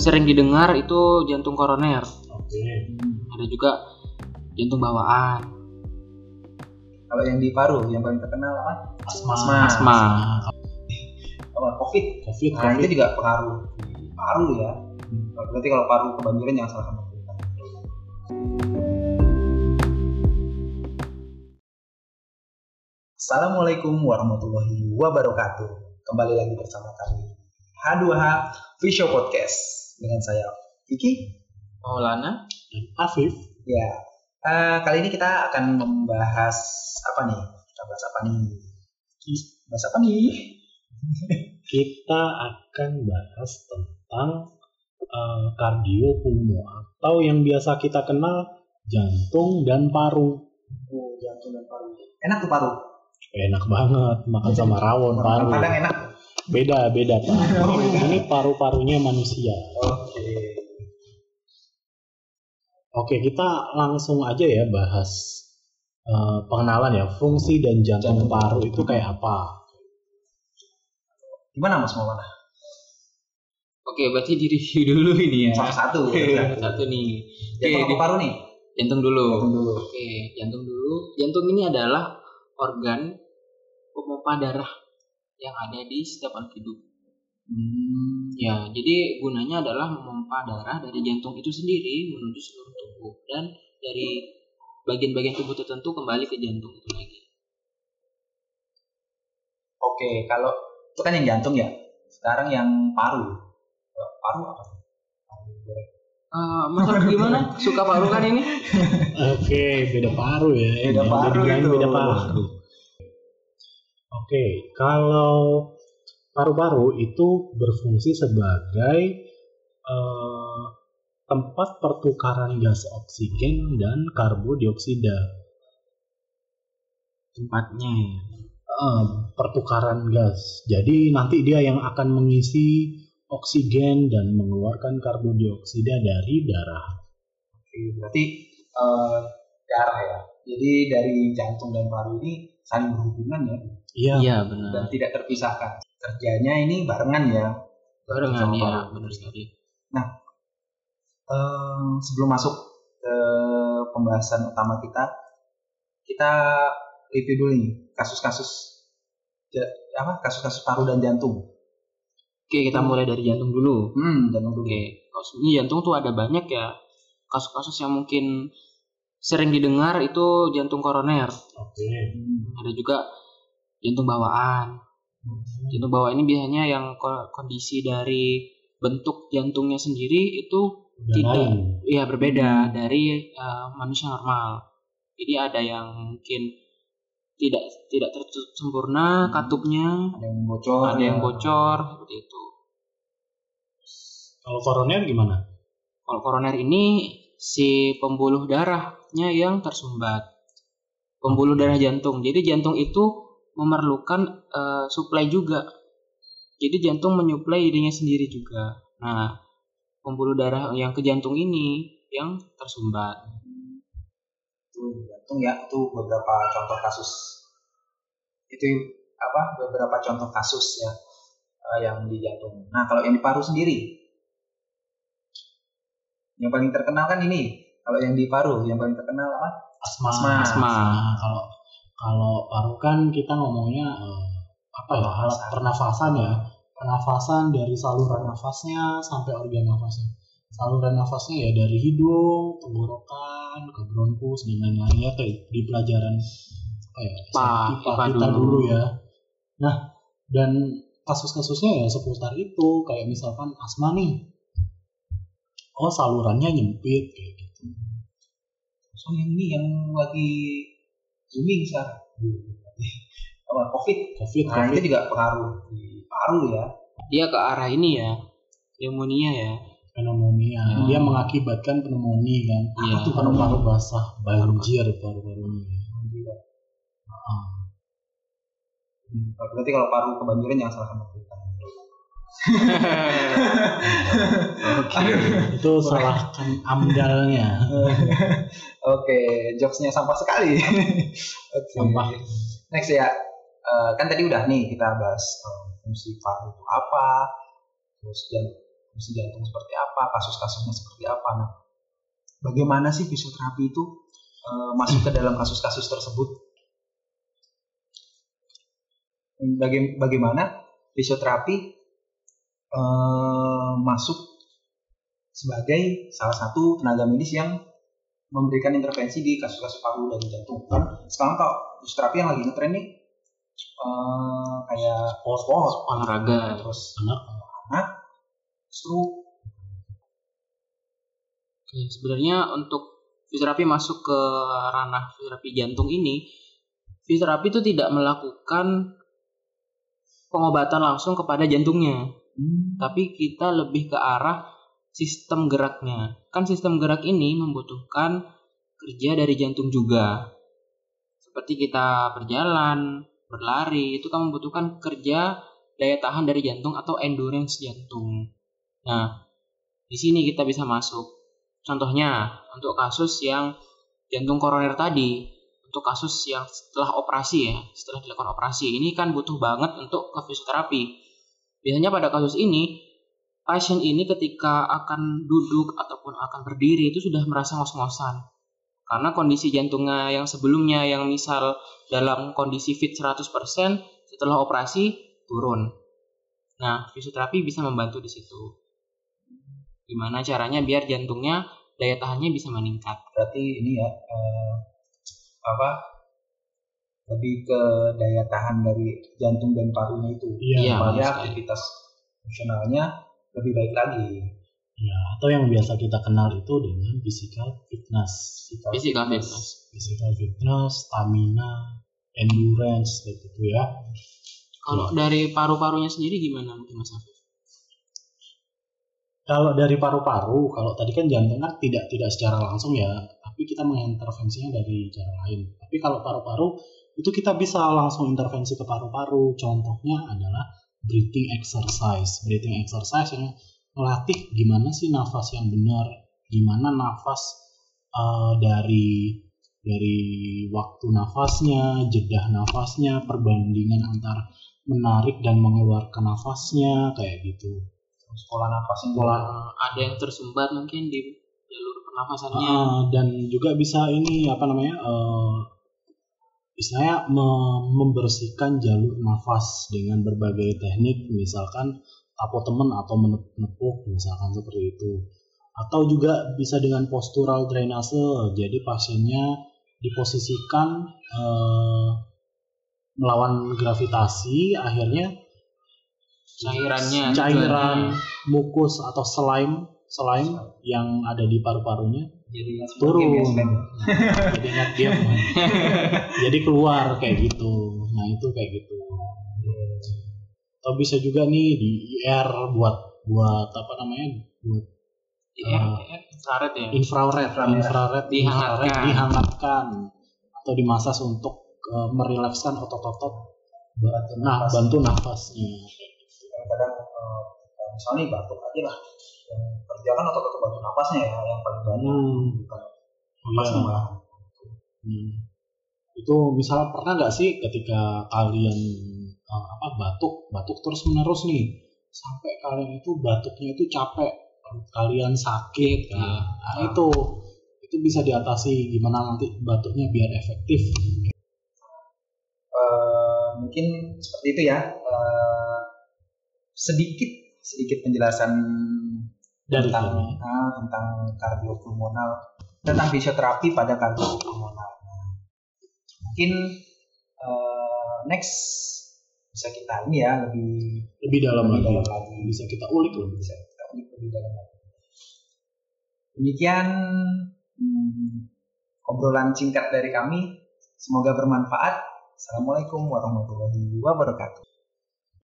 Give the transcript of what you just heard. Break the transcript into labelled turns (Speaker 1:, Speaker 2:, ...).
Speaker 1: sering didengar itu jantung koroner.
Speaker 2: Oke.
Speaker 1: Ada juga jantung bawaan,
Speaker 3: Kalau yang di paru yang paling terkenal apa?
Speaker 2: Asma.
Speaker 3: Asma.
Speaker 1: asma.
Speaker 3: Apa? Covid.
Speaker 2: Covid,
Speaker 3: Nah,
Speaker 2: Covid.
Speaker 3: itu juga pengaruh di paru ya. Berarti kalau paru kebanjiran jangan salahkan pemerintah. Assalamualaikum warahmatullahi wabarakatuh. Kembali lagi bersama kami H2H Visual Podcast dengan saya Vicky.
Speaker 1: Maulana.
Speaker 2: Dan Afif.
Speaker 3: Ya, eh, kali ini kita akan membahas apa nih? Kita bahas apa nih? Bahas apa nih?
Speaker 2: Kita akan bahas tentang eh, kardio pulmo atau yang biasa kita kenal jantung dan paru.
Speaker 3: Oh, jantung dan paru. Enak tuh paru.
Speaker 2: Enak banget makan sama rawon paru.
Speaker 3: Padang enak.
Speaker 2: Beda beda pak.
Speaker 3: Oh, beda.
Speaker 2: Ini paru-parunya manusia.
Speaker 3: Oke.
Speaker 2: Oke kita langsung aja ya bahas eh, pengenalan ya fungsi dan jantung
Speaker 3: Jantung.
Speaker 2: paru itu kayak apa.
Speaker 3: Gimana Mas Maulana?
Speaker 1: Oke, berarti di review dulu ini ya.
Speaker 3: Satu-satu.
Speaker 1: Satu nih.
Speaker 3: Jantung
Speaker 1: Oke,
Speaker 3: apa paru nih?
Speaker 1: Jantung dulu.
Speaker 3: Jantung dulu.
Speaker 1: Oke, jantung dulu. Jantung ini adalah organ pemompa darah yang ada di setiap hidup.
Speaker 3: Hmm.
Speaker 1: Ya, jadi gunanya adalah memompa darah dari jantung itu sendiri menuju seluruh tubuh dan dari bagian-bagian tubuh tertentu kembali ke jantung itu lagi.
Speaker 3: Oke, kalau itu kan yang jantung ya. Sekarang yang paru. Kalau Paru apa? Paru goreng.
Speaker 1: Ah, Mas Alf gimana? Suka paru kan ini?
Speaker 2: Oke, beda paru ya.
Speaker 3: Beda paru.
Speaker 2: Beda paru. Oke, kalau paru-paru itu berfungsi sebagai eh, tempat pertukaran gas oksigen dan karbodioksida.
Speaker 1: Tempatnya ya.
Speaker 2: Eh, pertukaran gas. Jadi nanti dia yang akan mengisi oksigen dan mengeluarkan karbodioksida dari darah.
Speaker 3: Oke, berarti eh, darah ya. Jadi dari jantung dan paru ini saling berhubungan ya
Speaker 2: Iya,
Speaker 1: Iya,
Speaker 3: dan
Speaker 1: benar.
Speaker 3: tidak terpisahkan. Kerjanya ini barengan ya.
Speaker 1: Barengan
Speaker 3: Sama
Speaker 1: ya, benar sekali.
Speaker 3: Eh, sebelum masuk ke pembahasan utama kita, kita review dulu nih kasus-kasus apa kasus-kasus paru dan jantung.
Speaker 1: Oke, kita mulai dari jantung dulu.
Speaker 3: Hmm, jantung dulu.
Speaker 1: Oke, kasus ini jantung tuh ada banyak ya kasus-kasus yang mungkin sering didengar itu jantung koroner.
Speaker 2: oke.
Speaker 3: Hmm.
Speaker 1: Ada juga jantung bawaan. Jantung bawaan ini biasanya yang ko- kondisi dari bentuk jantungnya sendiri itu
Speaker 2: Dan
Speaker 1: Tidak.
Speaker 2: lain.
Speaker 1: ya berbeda dari eh, manusia normal. Jadi ada yang mungkin tidak tidak tertutup sempurna
Speaker 3: Hmm.
Speaker 1: katupnya,
Speaker 3: Ada yang bocor.
Speaker 1: ada yang
Speaker 3: ya.
Speaker 1: bocor seperti itu.
Speaker 2: Kalau koroner gimana?
Speaker 1: Kalau koroner ini si pembuluh darahnya yang tersumbat. Pembuluh darah jantung. Jadi jantung itu memerlukan eh, suplai juga. Jadi jantung menyuplai dirinya sendiri juga. Nah, pembuluh darah yang ke jantung ini yang tersumbat.
Speaker 3: Itu jantung ya, itu beberapa contoh kasus. Itu apa? Beberapa contoh kasus ya eh, yang di jantung. Nah, kalau yang di paru sendiri, yang paling terkenal kan ini. Kalau yang di paru, yang paling terkenal apa?
Speaker 2: Asma.
Speaker 3: Asma.
Speaker 1: Asma.
Speaker 2: Nah, kalau kalau paru kan kita ngomongnya eh, apa ya alat pernafasan ya pernafasan dari saluran nafasnya sampai organ nafasnya saluran nafasnya ya dari hidung tenggorokan ke bronkus dan lain-lainnya kayak di pelajaran apa ya
Speaker 1: Pa,
Speaker 2: IPA
Speaker 1: IPA
Speaker 2: kita
Speaker 1: dulu.
Speaker 2: dulu ya nah dan kasus-kasusnya ya seputar itu kayak misalkan asma nih oh salurannya nyempit kayak gitu
Speaker 3: So yang ini yang lagi booming sekarang. Apa? Covid.
Speaker 2: covid
Speaker 3: Nah,
Speaker 2: covid
Speaker 3: itu juga pengaruh di paru ya.
Speaker 1: Dia ke arah ini ya, pneumonia ya.
Speaker 2: pneumonia
Speaker 1: Hmm.
Speaker 2: dia mengakibatkan pneumonia kan
Speaker 1: Iya.
Speaker 2: itu paru-paru basah banjir paru-parunya Ah.
Speaker 3: Hmm, Berarti kalau paru kebanjiran jangan salahkan pemerintah.
Speaker 2: itu salahkan amdalnya
Speaker 3: Oke, jokesnya sampah sekali. Oke.
Speaker 2: Sampah.
Speaker 3: Next ya, Eh, kan tadi udah nih kita bahas eh, fungsi paru itu apa, terus dan kondisi jantung seperti apa, kasus-kasusnya seperti apa. Nah, bagaimana sih fisioterapi itu uh, masuk ke dalam kasus-kasus tersebut? Baga bagaimana fisioterapi uh, masuk sebagai salah satu tenaga medis yang memberikan intervensi di kasus-kasus paru dan jantung. Kan sekarang kalau fisioterapi yang lagi ngetren nih uh, kayak
Speaker 1: sport sport olahraga
Speaker 3: terus anak anak stroke
Speaker 1: Oke, sebenarnya untuk fisioterapi masuk ke ranah fisioterapi jantung ini, fisioterapi itu tidak melakukan pengobatan langsung kepada jantungnya, hmm. tapi kita lebih ke arah sistem geraknya. Kan sistem gerak ini membutuhkan kerja dari jantung juga. Seperti kita berjalan, berlari, itu kan membutuhkan kerja daya tahan dari jantung atau endurance jantung. Nah, di sini kita bisa masuk. Contohnya untuk kasus yang jantung koroner tadi, untuk kasus yang setelah operasi ya, setelah dilakukan operasi, ini kan butuh banget untuk ke fisioterapi. Biasanya pada kasus ini, pasien ini ketika akan duduk ataupun akan berdiri itu sudah merasa ngos-ngosan. Karena kondisi jantungnya yang sebelumnya yang misal dalam kondisi fit 100% setelah operasi turun. Nah, fisioterapi bisa membantu di situ gimana caranya biar jantungnya daya tahannya bisa meningkat
Speaker 3: berarti ini ya eh, apa lebih ke daya tahan dari jantung dan parunya itu.
Speaker 1: Iya,
Speaker 3: supaya aktivitas fungsionalnya lebih baik lagi.
Speaker 2: Ya atau yang biasa kita kenal itu dengan physical fitness.
Speaker 1: Physical, physical fitness. fitness.
Speaker 2: Physical fitness stamina endurance gitu ya.
Speaker 1: Kalau ya. dari paru-parunya sendiri gimana mungkin mas Afif
Speaker 2: kalau dari paru-paru, kalau tadi kan jantung kan tidak tidak secara langsung ya, tapi kita mengintervensinya dari cara lain. Tapi kalau paru-paru itu kita bisa langsung intervensi ke paru-paru. Contohnya adalah breathing exercise. Breathing exercise yang melatih gimana sih nafas yang benar, gimana nafas uh, dari dari waktu nafasnya, jeda nafasnya, perbandingan antara menarik dan mengeluarkan nafasnya kayak gitu
Speaker 3: sekolah nafas
Speaker 1: pola ada yang tersumbat mungkin di jalur pernafasannya
Speaker 2: uh, dan juga bisa ini apa namanya uh, istilahnya me membersihkan jalur nafas dengan berbagai teknik misalkan tapo temen atau menepuk misalkan seperti itu. Atau juga bisa dengan postural drainase jadi pasiennya diposisikan uh, melawan gravitasi akhirnya
Speaker 1: cairannya
Speaker 2: cairan mukus atau slime slime yang ada di paru-parunya
Speaker 3: jadi
Speaker 2: turun. jadi nggak diam jadi keluar kayak gitu. Nah itu kayak gitu. Atau bisa juga nih di IR buat buat apa namanya? Buat
Speaker 1: IR, uh, infrared ya?
Speaker 2: infrared. Infrared, infrared
Speaker 1: dihangatkan. infrared
Speaker 2: dihangatkan. Atau dimasas untuk uh, merilekskan otot-otot. Nah bantu nafasnya.
Speaker 3: Kadang uh, misalnya batuk aja lah yang kerjakan atau ke batuk napasnya ya yang paling banyak hmm. bukan napasnya
Speaker 2: iya. hmm. itu misalnya pernah nggak sih ketika kalian uh, apa batuk batuk terus menerus nih sampai kalian itu batuknya itu capek kalian sakit ya. nah, nah itu itu bisa diatasi gimana nanti batuknya biar efektif
Speaker 3: uh, mungkin seperti itu ya uh, sedikit sedikit penjelasan tentang uh, tentang kardiopulmonal tentang fisioterapi pada kardiopulmonal. mungkin uh, next bisa kita ini ya lebih
Speaker 2: lebih dalam, lebih lagi. dalam lagi bisa kita ulik
Speaker 3: lebih bisa kita ulik lebih dalam lagi. Demikian hmm, obrolan singkat dari kami. Semoga bermanfaat. Assalamualaikum warahmatullahi wabarakatuh.